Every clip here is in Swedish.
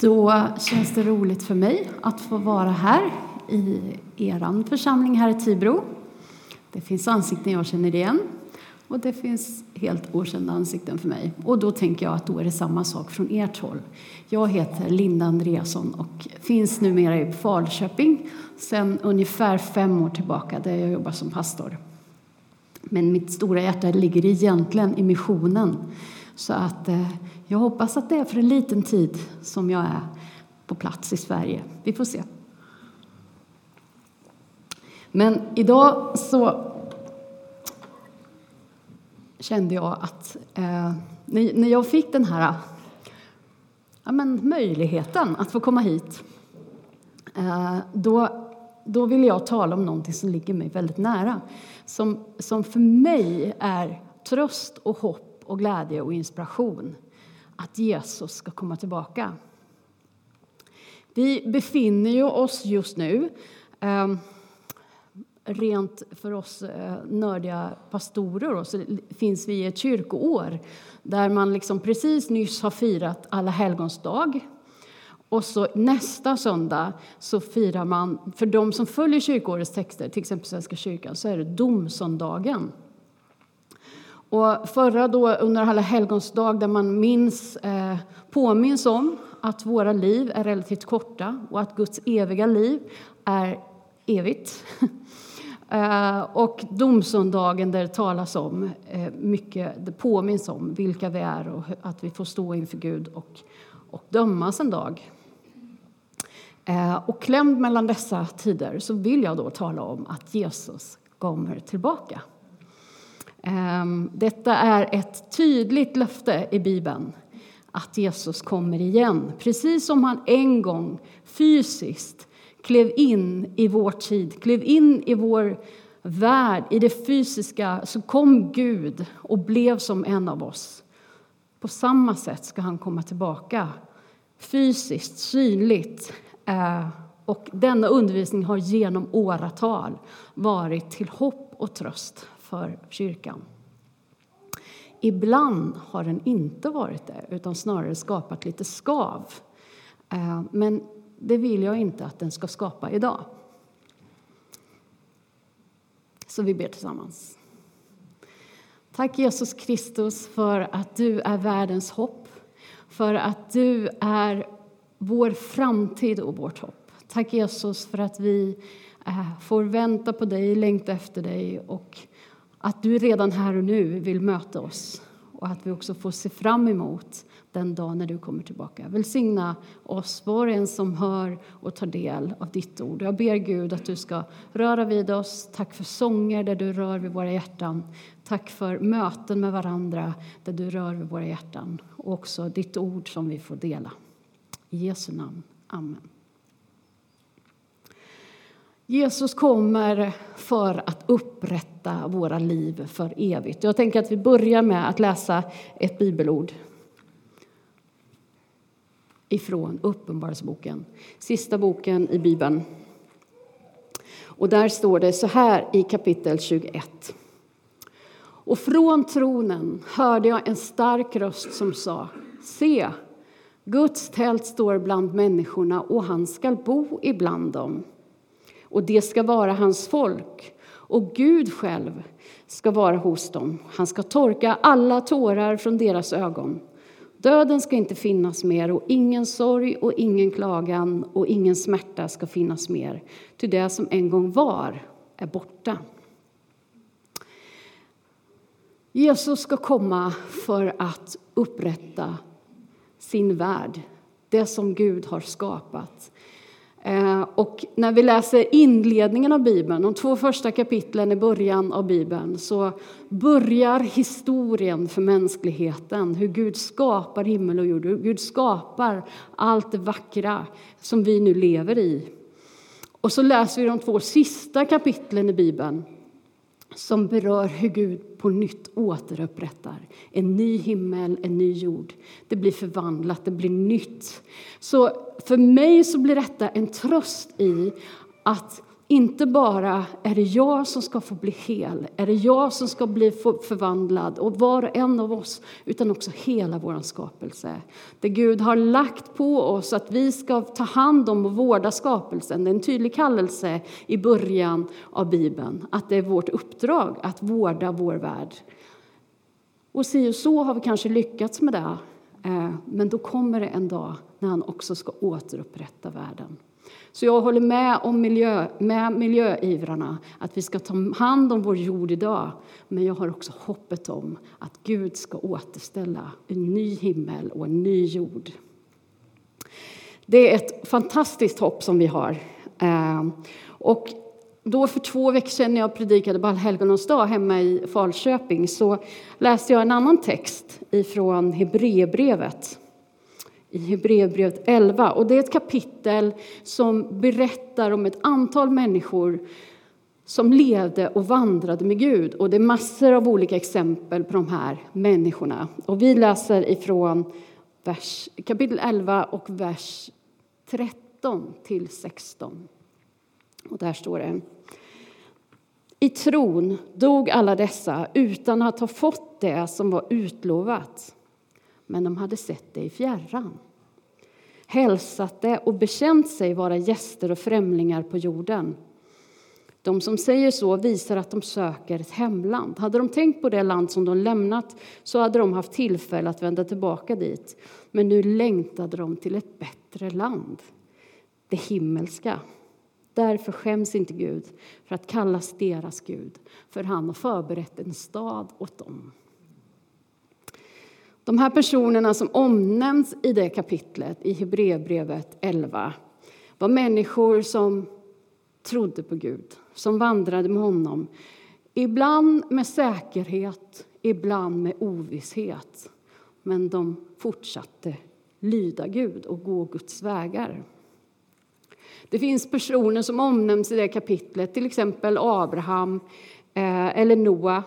Då känns det roligt för mig att få vara här i er församling här i Tibro. Det finns ansikten jag känner igen och det finns helt okända ansikten för mig. Och då tänker jag att då är det samma sak från ert håll. Jag heter Linda Andreasson och finns numera i Falköping sedan ungefär fem år tillbaka där jag jobbar som pastor. Men mitt stora hjärta ligger egentligen i missionen. Så att eh, jag hoppas att det är för en liten tid som jag är på plats i Sverige. Vi får se. Men idag så kände jag att eh, när jag fick den här ja, men, möjligheten att få komma hit eh, då, då ville jag tala om någonting som ligger mig väldigt nära som, som för mig är tröst och hopp och glädje och inspiration att Jesus ska komma tillbaka. Vi befinner ju oss just nu ehm, rent för oss eh, nördiga pastorer så finns vi i ett kyrkoår där man liksom precis nyss har firat Alla helgons dag. Och så nästa söndag så firar man, för de som följer kyrkoårets texter, till exempel Svenska kyrkan, så är det domsöndagen. Och förra då, under Alla helgons dag, där man minns, eh, påminns om att våra liv är relativt korta och att Guds eviga liv är evigt. Eh, och domsöndagen där det talas om eh, mycket, det påminns om vilka vi är och att vi får stå inför Gud och, och dömas en dag. Eh, och klämd mellan dessa tider så vill jag då tala om att Jesus kommer tillbaka. Ehm, detta är ett tydligt löfte i Bibeln att Jesus kommer igen. Precis som han en gång fysiskt klev in i vår tid, klev in i vår värld, i det fysiska, så kom Gud och blev som en av oss. På samma sätt ska han komma tillbaka, fysiskt, synligt. Eh, och denna undervisning har genom åratal varit till hopp och tröst för kyrkan. Ibland har den inte varit det, utan snarare skapat lite skav. Eh, men det vill jag inte att den ska skapa idag. Så vi ber tillsammans. Tack Jesus Kristus för att du är världens hopp, för att du är vår framtid och vårt hopp. Tack Jesus för att vi eh, får vänta på dig, längta efter dig och att du redan här och nu vill möta oss och att vi också får se fram emot den dag när du kommer tillbaka. Välsigna oss, var och en som hör och tar del av ditt ord. Jag ber Gud att du ska röra vid oss. Tack för sånger där du rör vid våra hjärtan. Tack för möten med varandra där du rör vid våra hjärtan. Och också ditt ord som vi får dela. I Jesu namn. Amen. Jesus kommer för att upprätta våra liv för evigt. Jag tänker att vi börjar med att läsa ett bibelord ifrån Uppenbarelseboken, sista boken i Bibeln. Och där står det så här i kapitel 21. Och från tronen hörde jag en stark röst som sa Se, Guds tält står bland människorna och han skall bo ibland dem och det ska vara hans folk. Och Gud själv ska vara hos dem. Han ska torka alla tårar från deras ögon. Döden ska inte finnas mer och ingen sorg och ingen klagan och ingen smärta ska finnas mer. Ty det som en gång var är borta. Jesus ska komma för att upprätta sin värld, det som Gud har skapat. Eh, och när vi läser inledningen av Bibeln, de två första kapitlen i början av Bibeln, så börjar historien för mänskligheten, hur Gud skapar himmel och jord, hur Gud skapar allt det vackra som vi nu lever i. Och så läser vi de två sista kapitlen i Bibeln som berör hur Gud på nytt återupprättar en ny himmel, en ny jord. Det blir förvandlat, det blir nytt. Så för mig så blir detta en tröst i att inte bara är det jag som ska få bli hel, är det jag som ska bli förvandlad och var och en av oss, utan också hela vår skapelse. Det Gud har lagt på oss att vi ska ta hand om och vårda skapelsen. Det är en tydlig kallelse i början av Bibeln, att det är vårt uppdrag att vårda vår värld. Och si och så har vi kanske lyckats med det, eh, men då kommer det en dag när han också ska återupprätta världen. Så jag håller med om miljö, med miljöivrarna, att vi ska ta hand om vår jord idag. Men jag har också hoppet om att Gud ska återställa en ny himmel och en ny jord. Det är ett fantastiskt hopp som vi har. Ehm, och då för två veckor sedan när jag predikade på Allhelgonons dag hemma i Falköping så läste jag en annan text ifrån Hebreerbrevet i Hebreerbrevet 11. Och det är ett kapitel som berättar om ett antal människor som levde och vandrade med Gud. Och det är massor av olika exempel på de här människorna. Och vi läser ifrån vers, kapitel 11 och vers 13 till 16. Och där står det. I tron dog alla dessa utan att ha fått det som var utlovat men de hade sett det i fjärran hälsat det och bekänt sig vara gäster och främlingar på jorden. De som säger så visar att de söker ett hemland. Hade de tänkt på det land som de lämnat så hade de haft tillfälle att vända tillbaka dit. Men nu längtade de till ett bättre land, det himmelska. Därför skäms inte Gud för att kallas deras Gud, för han har förberett en stad åt dem. De här personerna som omnämns i det kapitlet i Hebreerbrevet 11 var människor som trodde på Gud, som vandrade med honom. Ibland med säkerhet, ibland med ovisshet. Men de fortsatte lyda Gud och gå Guds vägar. Det finns personer som omnämns i det kapitlet, till exempel Abraham eh, eller Noa.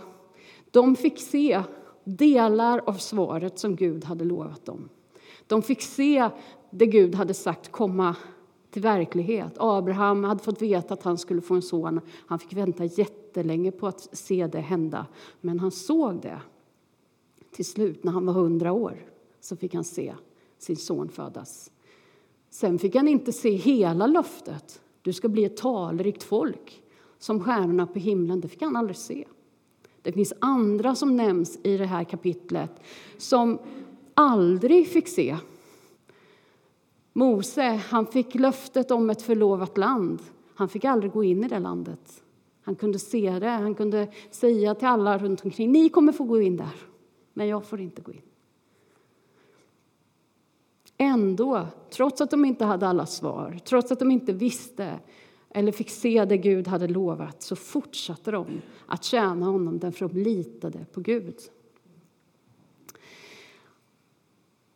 De fick se delar av svaret som Gud hade lovat dem. De fick se det Gud hade sagt komma till verklighet. Abraham hade fått veta att han skulle få en son. Han fick vänta jättelänge på att se det hända, men han såg det. Till slut, när han var hundra år, så fick han se sin son födas. Sen fick han inte se hela löftet. Du ska bli ett talrikt folk, som stjärnorna på himlen. Det fick han aldrig se. Det finns andra som nämns i det här kapitlet som aldrig fick se. Mose han fick löftet om ett förlovat land. Han fick aldrig gå in i det landet. Han kunde se det, han kunde säga till alla runt omkring ni kommer få gå in där, men jag får inte gå in. Ändå, trots att de inte hade alla svar, trots att de inte visste eller fick se det Gud hade lovat så fortsatte de att tjäna honom därför de litade på Gud.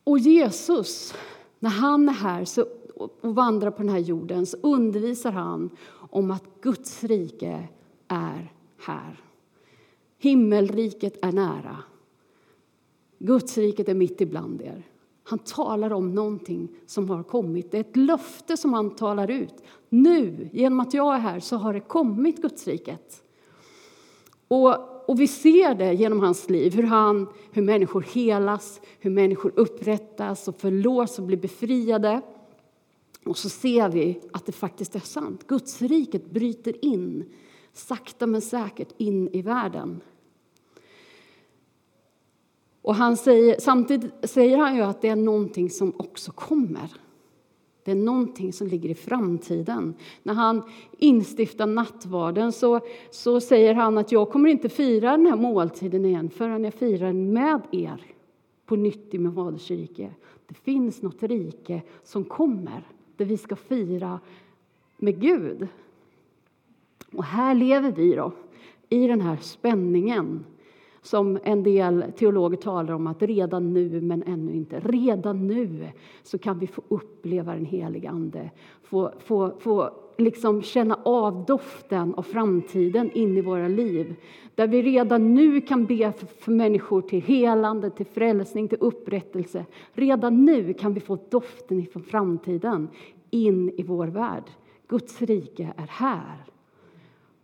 Och Jesus, när han är här så, och vandrar på den här jorden så undervisar han om att Guds rike är här. Himmelriket är nära. Guds riket är mitt ibland er. Han talar om någonting som har kommit. Det är ett löfte som han talar ut. Nu, genom att jag är här, så har det kommit Gudsriket. Och, och vi ser det genom hans liv, hur, han, hur människor helas, hur människor upprättas och förlåts och blir befriade. Och så ser vi att det faktiskt är sant. Gudsriket bryter in, sakta men säkert, in i världen. Och han säger, samtidigt säger han ju att det är någonting som också kommer. Det är någonting som ligger i framtiden. När han instiftar nattvarden så, så säger han att jag kommer inte fira den här måltiden igen förrän jag firar den med er på nytt i min faders rike. Det finns något rike som kommer, där vi ska fira med Gud. Och här lever vi då, i den här spänningen som en del teologer talar om att redan nu, men ännu inte. Redan nu så kan vi få uppleva den helige Ande, få, få, få liksom känna av doften av framtiden in i våra liv. Där vi redan nu kan be för, för människor till helande, till frälsning, till upprättelse. Redan nu kan vi få doften från framtiden in i vår värld. Guds rike är här.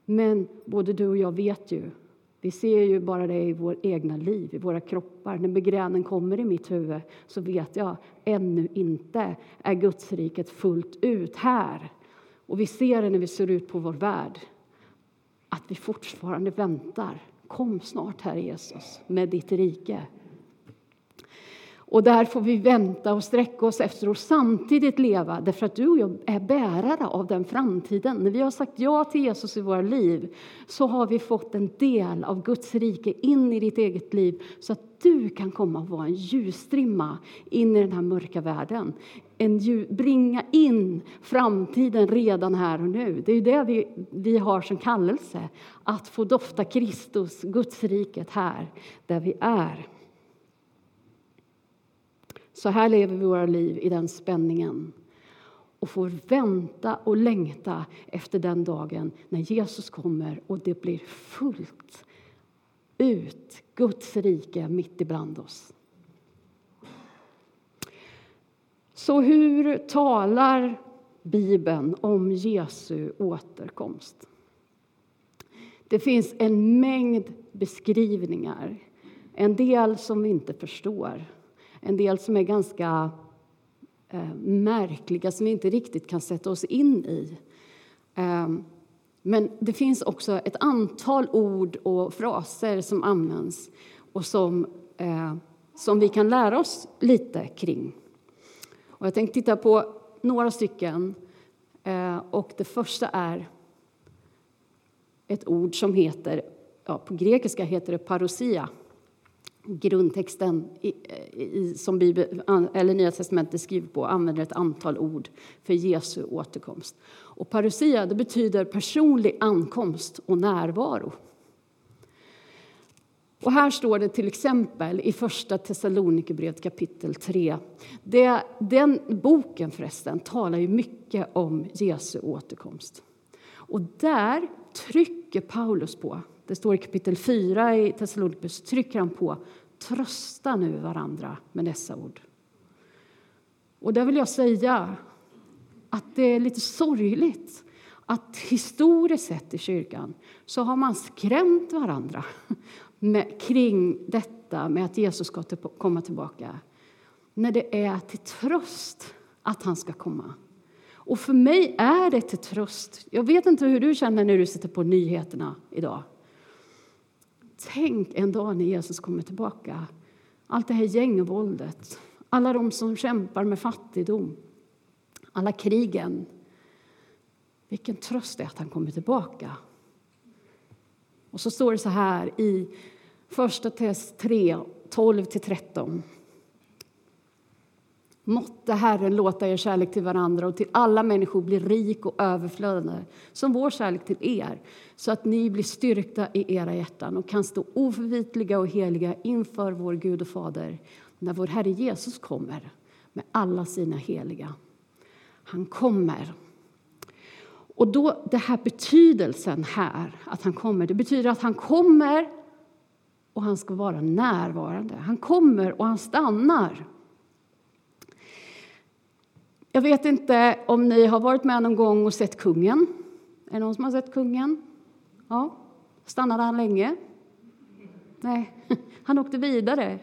Men både du och jag vet ju, vi ser ju bara det i vårt egna liv, i våra kroppar. När begränen kommer i mitt huvud så vet jag ännu inte är Gudsriket fullt ut här. Och vi ser det när vi ser ut på vår värld, att vi fortfarande väntar. Kom snart, Herre Jesus, med ditt rike. Och där får vi vänta och sträcka oss efter och samtidigt leva, därför att du och jag är bärare av den framtiden. När vi har sagt ja till Jesus i våra liv så har vi fått en del av Guds rike in i ditt eget liv så att du kan komma och vara en ljusstrimma in i den här mörka världen. En ljus, bringa in framtiden redan här och nu. Det är det vi, vi har som kallelse, att få dofta Kristus, Guds riket här där vi är. Så här lever vi våra liv i den spänningen och får vänta och längta efter den dagen när Jesus kommer och det blir fullt ut Guds rike mitt ibland oss. Så hur talar Bibeln om Jesu återkomst? Det finns en mängd beskrivningar, en del som vi inte förstår en del som är ganska eh, märkliga, som vi inte riktigt kan sätta oss in i. Eh, men det finns också ett antal ord och fraser som används och som, eh, som vi kan lära oss lite kring. Och jag tänkte titta på några stycken. Eh, och det första är ett ord som heter, ja, på grekiska heter det parousia grundtexten i, eh, i, som Bibel, eller Nya testamentet skriver på använder ett antal ord för Jesu återkomst. Och parousia det betyder personlig ankomst och närvaro. Och här står det till exempel i Första Thessalonikerbrevet kapitel 3. Det, den boken förresten talar ju mycket om Jesu återkomst. Och där trycker Paulus på det står i kapitel 4 i Thessalonikus, trycker han på trösta nu varandra med dessa ord. Och där vill jag säga att det är lite sorgligt att historiskt sett i kyrkan så har man skrämt varandra med, kring detta med att Jesus ska komma tillbaka när det är till tröst att han ska komma. Och för mig är det till tröst. Jag vet inte hur du känner när du sitter på nyheterna idag. Tänk en dag när Jesus kommer tillbaka. Allt det här gängvåldet, alla de som kämpar med fattigdom, alla krigen. Vilken tröst det är att han kommer tillbaka. Och så står det så här i Första Test 3, 12-13. Måtte Herren låta er kärlek till varandra och till alla människor bli rik och överflödande som vår kärlek till er så att ni blir styrkta i era hjärtan och kan stå oförvitliga och heliga inför vår Gud och Fader när vår Herre Jesus kommer med alla sina heliga. Han kommer. Och då, det här betydelsen här, att han kommer, det betyder att han kommer och han ska vara närvarande. Han kommer och han stannar. Jag vet inte om ni har varit med någon gång och sett kungen. Är det någon som har sett kungen? Ja. Stannade han länge? Nej, han åkte vidare.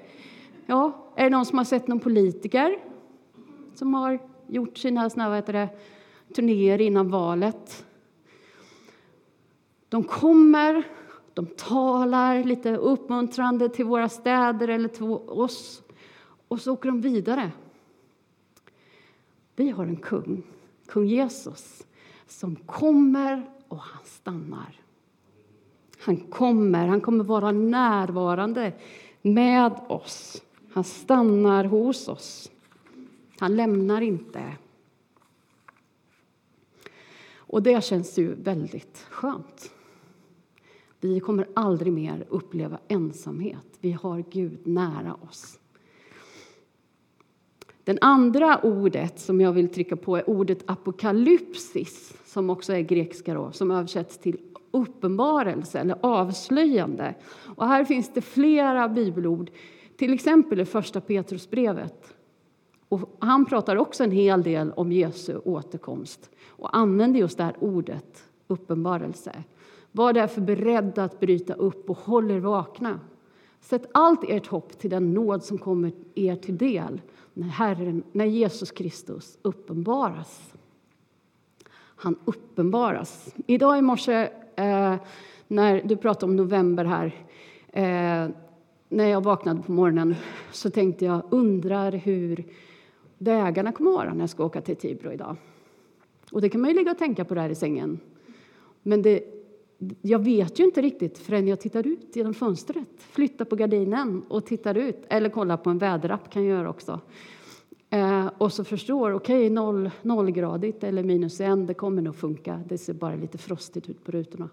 Ja, är det någon som har sett någon politiker som har gjort sina såna, vad heter det, turnéer innan valet? De kommer, de talar lite uppmuntrande till våra städer eller till oss och så åker de vidare. Vi har en kung, kung Jesus, som kommer och han stannar. Han kommer, han kommer vara närvarande med oss. Han stannar hos oss. Han lämnar inte. Och det känns ju väldigt skönt. Vi kommer aldrig mer uppleva ensamhet. Vi har Gud nära oss. Det andra ordet som jag vill trycka på är ordet apokalypsis som också är grekiska, då, som översätts till uppenbarelse eller avslöjande. Och här finns det flera bibelord, till exempel i Första Petrusbrevet. Och han pratar också en hel del om Jesu återkomst och använder just det här ordet uppenbarelse. Var därför beredda att bryta upp och håll er vakna. Sätt allt ert hopp till den nåd som kommer er till del när, Herren, när Jesus Kristus uppenbaras. Han uppenbaras. Idag i morse, eh, när du pratade om november här eh, när jag vaknade på morgonen så tänkte jag, undrar hur vägarna kommer att vara när jag ska åka till Tibro idag. Och det kan man ju ligga och tänka på där i sängen. Men det, jag vet ju inte riktigt förrän jag tittar ut genom fönstret, flyttar på gardinen och tittar ut, eller kollar på en väderapp kan jag göra också. Eh, och så förstår, okej, okay, noll, nollgradigt eller minus en, det kommer nog funka. Det ser bara lite frostigt ut på rutorna.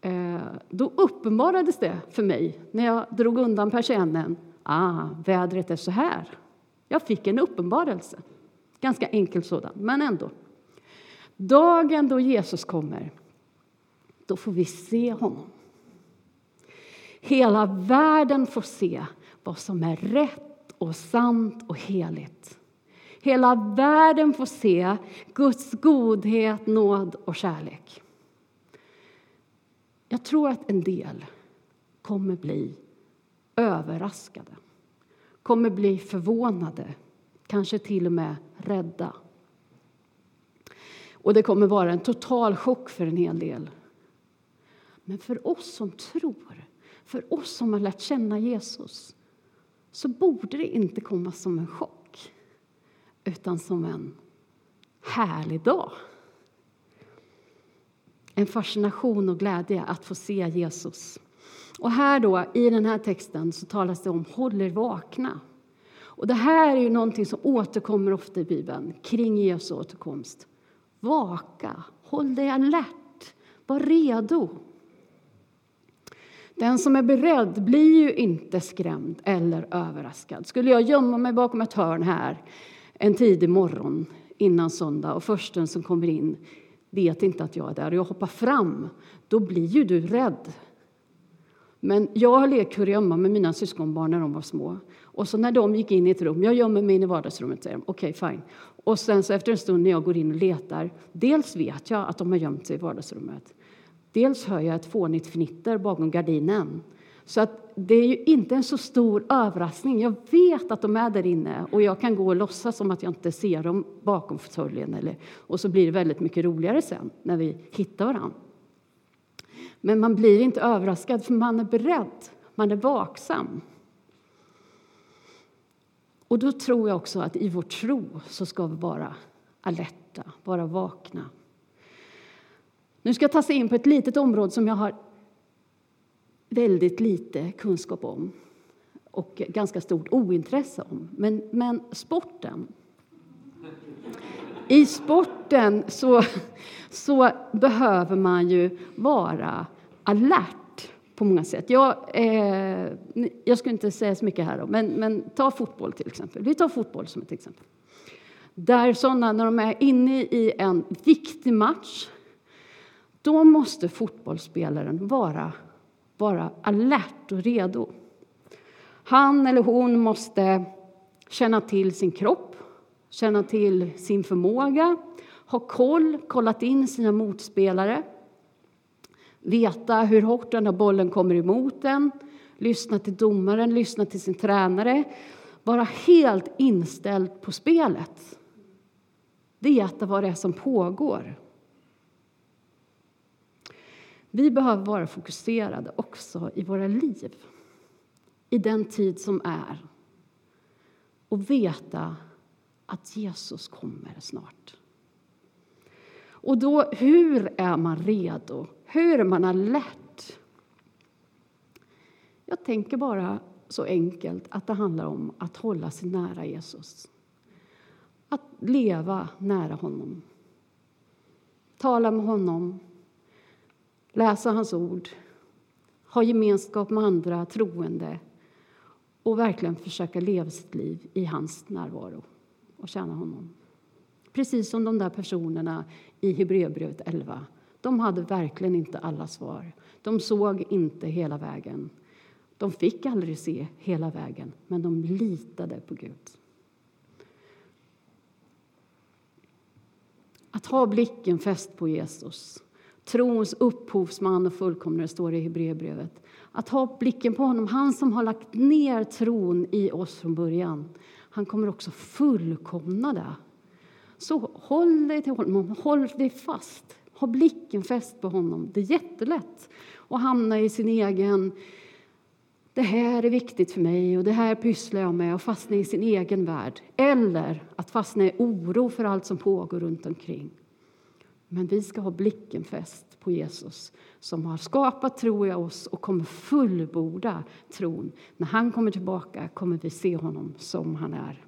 Eh, då uppenbarades det för mig när jag drog undan persiennen. Ah, vädret är så här. Jag fick en uppenbarelse. Ganska enkel sådan, men ändå. Dagen då Jesus kommer, då får vi se honom. Hela världen får se vad som är rätt och sant och heligt. Hela världen får se Guds godhet, nåd och kärlek. Jag tror att en del kommer bli överraskade, kommer bli förvånade, kanske till och med rädda. Och det kommer vara en total chock för en hel del. Men för oss som tror, för oss som har lärt känna Jesus så borde det inte komma som en chock, utan som en härlig dag. En fascination och glädje att få se Jesus. Och här då, i den här texten så talas det om håll er vakna. Och det här är ju någonting som återkommer ofta i Bibeln kring Jesu återkomst. Vaka, håll dig alert, var redo. Den som är beredd blir ju inte skrämd eller överraskad. Skulle jag gömma mig bakom ett hörn här en tidig morgon innan söndag och försten som kommer in vet inte att jag är där och jag hoppar fram, då blir ju du rädd. Men jag har lekt kurragömma med mina syskonbarn när de var små. Och så när de gick in i ett rum, jag gömmer mig in i vardagsrummet, säger de, okej okay, fine. Och sen så efter en stund när jag går in och letar, dels vet jag att de har gömt sig i vardagsrummet. Dels hör jag ett fånigt fnitter bakom gardinen. Så att det är ju inte en så stor överraskning. Jag vet att de är där inne och jag kan gå och låtsas som att jag inte ser dem bakom fåtöljen. Eller, och så blir det väldigt mycket roligare sen när vi hittar varandra. Men man blir inte överraskad för man är beredd, man är vaksam. Och då tror jag också att i vår tro så ska vi vara alerta, vara vakna. Nu ska jag ta sig in på ett litet område som jag har väldigt lite kunskap om och ganska stort ointresse om. Men, men sporten. I sporten så, så behöver man ju vara alert på många sätt. Jag, eh, jag ska inte säga så mycket här, då, men, men ta fotboll till exempel. Vi tar fotboll som ett exempel. Där sådana, när de är inne i en viktig match, då måste fotbollsspelaren vara vara alert och redo. Han eller hon måste känna till sin kropp, känna till sin förmåga, ha koll, kollat in sina motspelare, veta hur hårt den här bollen kommer emot en, lyssna till domaren, lyssna till sin tränare, vara helt inställd på spelet. Veta vad det är som pågår. Vi behöver vara fokuserade också i våra liv, i den tid som är och veta att Jesus kommer snart. Och då, hur är man redo? Hur är man alert? Jag tänker bara så enkelt att det handlar om att hålla sig nära Jesus. Att leva nära honom. Tala med honom, läsa hans ord, ha gemenskap med andra troende och verkligen försöka leva sitt liv i hans närvaro och tjäna honom. Precis som de där personerna i Hebreerbrevet 11. De hade verkligen inte alla svar. De såg inte hela vägen. De fick aldrig se hela vägen, men de litade på Gud. Att ha blicken fäst på Jesus trons upphovsman och fullkomnare, står det i Hebreerbrevet. Att ha blicken på honom, han som har lagt ner tron i oss från början. Han kommer också fullkomna det. Så håll dig till honom, håll dig fast. Ha blicken fäst på honom. Det är jättelätt att hamna i sin egen det här är viktigt för mig och det här pysslar jag med och fastna i sin egen värld. Eller att fastna i oro för allt som pågår runt omkring. Men vi ska ha blicken fäst på Jesus som har skapat tro i oss och kommer fullborda tron. När han kommer tillbaka kommer vi se honom som han är.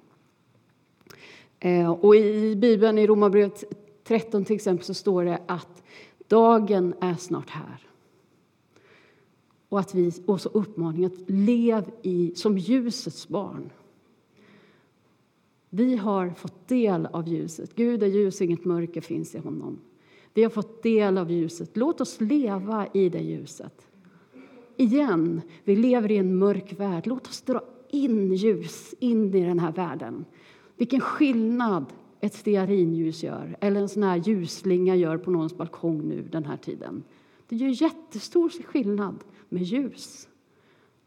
Eh, och I Bibeln, i Romarbrevet 13 till exempel, så står det att dagen är snart här. Och, att vi, och så uppmaningen att lev i, som ljusets barn. Vi har fått del av ljuset. Gud är ljus, inget mörker finns i honom. Vi har fått del av ljuset. Låt oss leva i det ljuset. Igen, vi lever i en mörk värld. Låt oss dra in ljus in i den här världen. Vilken skillnad ett stearinljus gör, eller en sån här ljusslinga gör på någons balkong nu den här tiden. Det gör jättestor skillnad med ljus.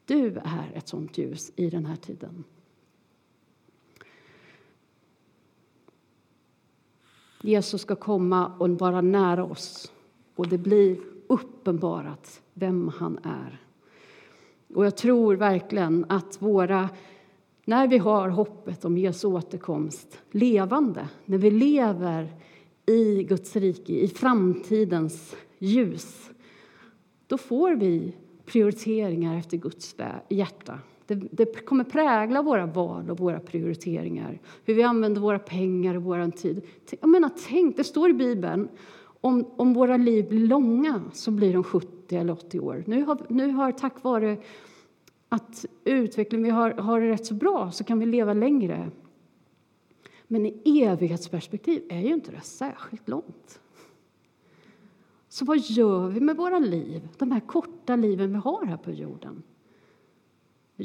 Du är ett sånt ljus i den här tiden. Jesus ska komma och vara nära oss och det blir uppenbarat vem han är. Och jag tror verkligen att våra, när vi har hoppet om Jesu återkomst levande, när vi lever i Guds rike, i framtidens ljus, då får vi prioriteringar efter Guds hjärta. Det, det, kommer prägla våra val och våra prioriteringar, hur vi använder våra pengar och vår tid. Jag menar, tänk, det står i Bibeln om, om våra liv blir långa så blir de 70 eller 80 år. Nu har, nu har tack vare att utvecklingen vi har, har det rätt så bra så kan vi leva längre. Men i evighetsperspektiv är ju inte det särskilt långt. Så vad gör vi med våra liv, de här korta liven vi har här på jorden?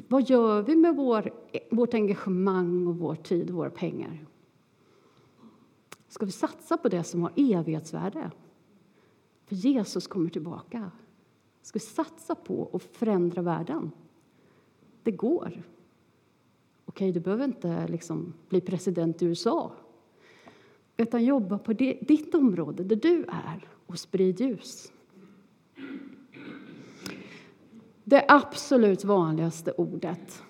Vad gör vi med vår, vårt engagemang, och vår tid och våra pengar? Ska vi satsa på det som har evighetsvärde? För Jesus kommer tillbaka. Ska vi satsa på att förändra världen? Det går. Okej, du behöver inte liksom bli president i USA utan jobba på ditt område, där du är, och sprid ljus. Det absolut vanligaste ordet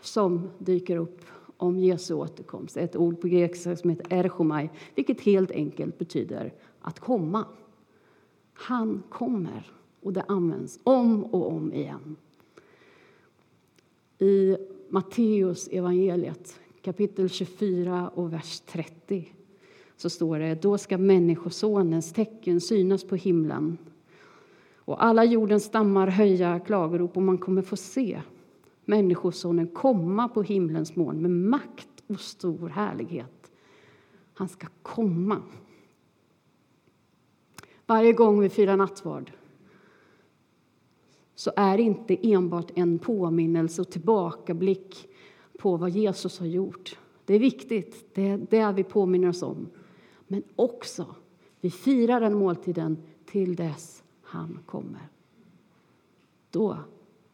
som dyker upp om Jesu återkomst är ett ord på grekiska som heter erchomai, vilket helt enkelt betyder att komma. Han kommer, och det används om och om igen. I Matteus evangeliet kapitel 24 och vers 30 så står det då ska Människosonens tecken synas på himlen och alla jordens stammar höja klagorop och man kommer få se Människosonen komma på himlens moln med makt och stor härlighet. Han ska komma. Varje gång vi firar nattvard så är det inte enbart en påminnelse och tillbakablick på vad Jesus har gjort. Det är viktigt, det är det vi påminner oss om. Men också, vi firar den måltiden till dess han kommer. Då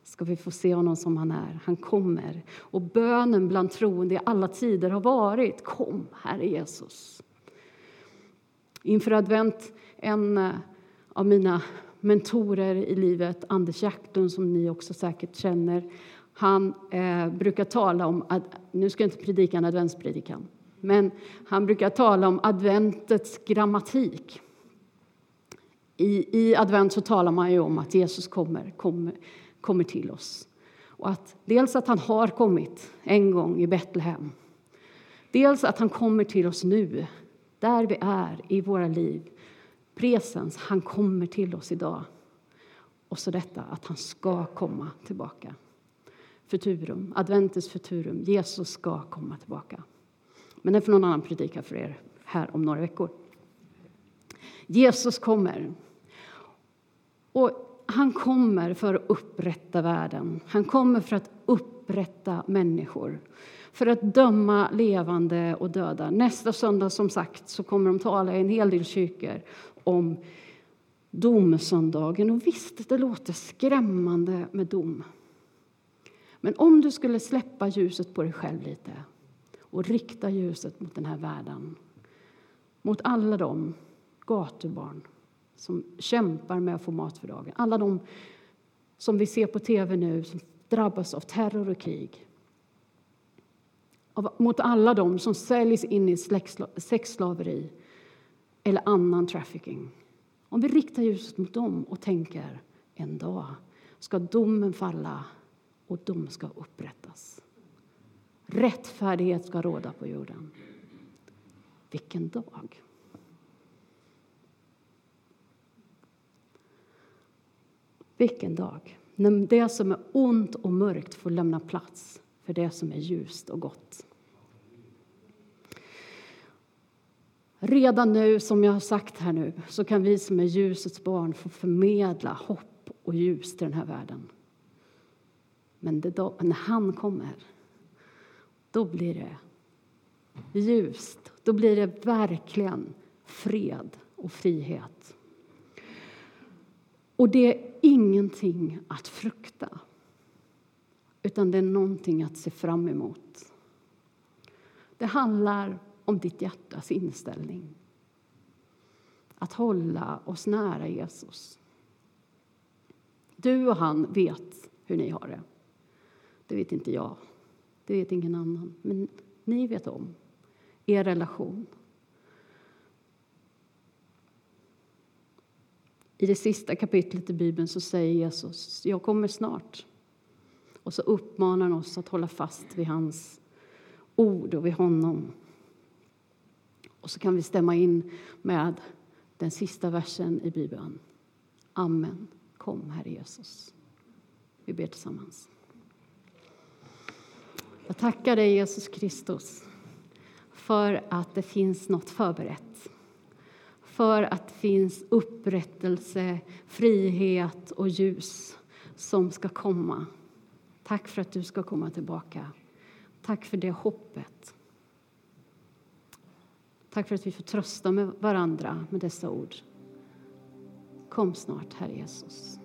ska vi få se honom som han är. Han kommer. Och bönen bland troende i alla tider har varit Kom, Herre Jesus. Inför advent, en eh, av mina mentorer i livet, Anders Jacklund, som ni också säkert känner, han eh, brukar tala om, Ad, nu ska jag inte predika en adventspredikan, men han brukar tala om adventets grammatik. I, I advent så talar man ju om att Jesus kommer, kommer, kommer till oss. Och att, dels att han har kommit en gång i Betlehem. Dels att han kommer till oss nu, där vi är i våra liv. Presens, han kommer till oss idag. Och så detta att han ska komma tillbaka. Futurum, adventus futurum, Jesus ska komma tillbaka. Men det får någon annan predika för er här om några veckor. Jesus kommer. Och han kommer för att upprätta världen. Han kommer för att upprätta människor, för att döma levande och döda. Nästa söndag som sagt, så kommer de tala i en hel del kyrkor om domsöndagen. Och visst, det låter skrämmande med dom. Men om du skulle släppa ljuset på dig själv lite och rikta ljuset mot den här världen, mot alla de gatubarn som kämpar med att få mat för dagen, alla de som vi ser på tv nu som drabbas av terror och krig, mot alla de som säljs in i sexslaveri eller annan trafficking. Om vi riktar ljuset mot dem och tänker en dag ska domen falla och dom ska upprättas. Rättfärdighet ska råda på jorden. Vilken dag! Vilken dag! När det som är ont och mörkt får lämna plats för det som är ljust och gott. Redan nu, som jag har sagt här nu, så kan vi som är ljusets barn få förmedla hopp och ljus till den här världen. Men då, när han kommer, då blir det ljust. Då blir det verkligen fred och frihet. Och det ingenting att frukta, utan det är någonting att se fram emot. Det handlar om ditt hjärtas inställning. Att hålla oss nära Jesus. Du och han vet hur ni har det. Det vet inte jag. Det vet ingen annan. Men ni vet om er relation. I det sista kapitlet i Bibeln så säger Jesus, jag kommer snart. Och så uppmanar han oss att hålla fast vid hans ord och vid honom. Och så kan vi stämma in med den sista versen i Bibeln. Amen. Kom, Herre Jesus. Vi ber tillsammans. Jag tackar dig, Jesus Kristus, för att det finns något förberett. För att det finns upprättelse, frihet och ljus som ska komma. Tack för att du ska komma tillbaka. Tack för det hoppet. Tack för att vi får trösta med varandra med dessa ord. Kom snart, Herre Jesus.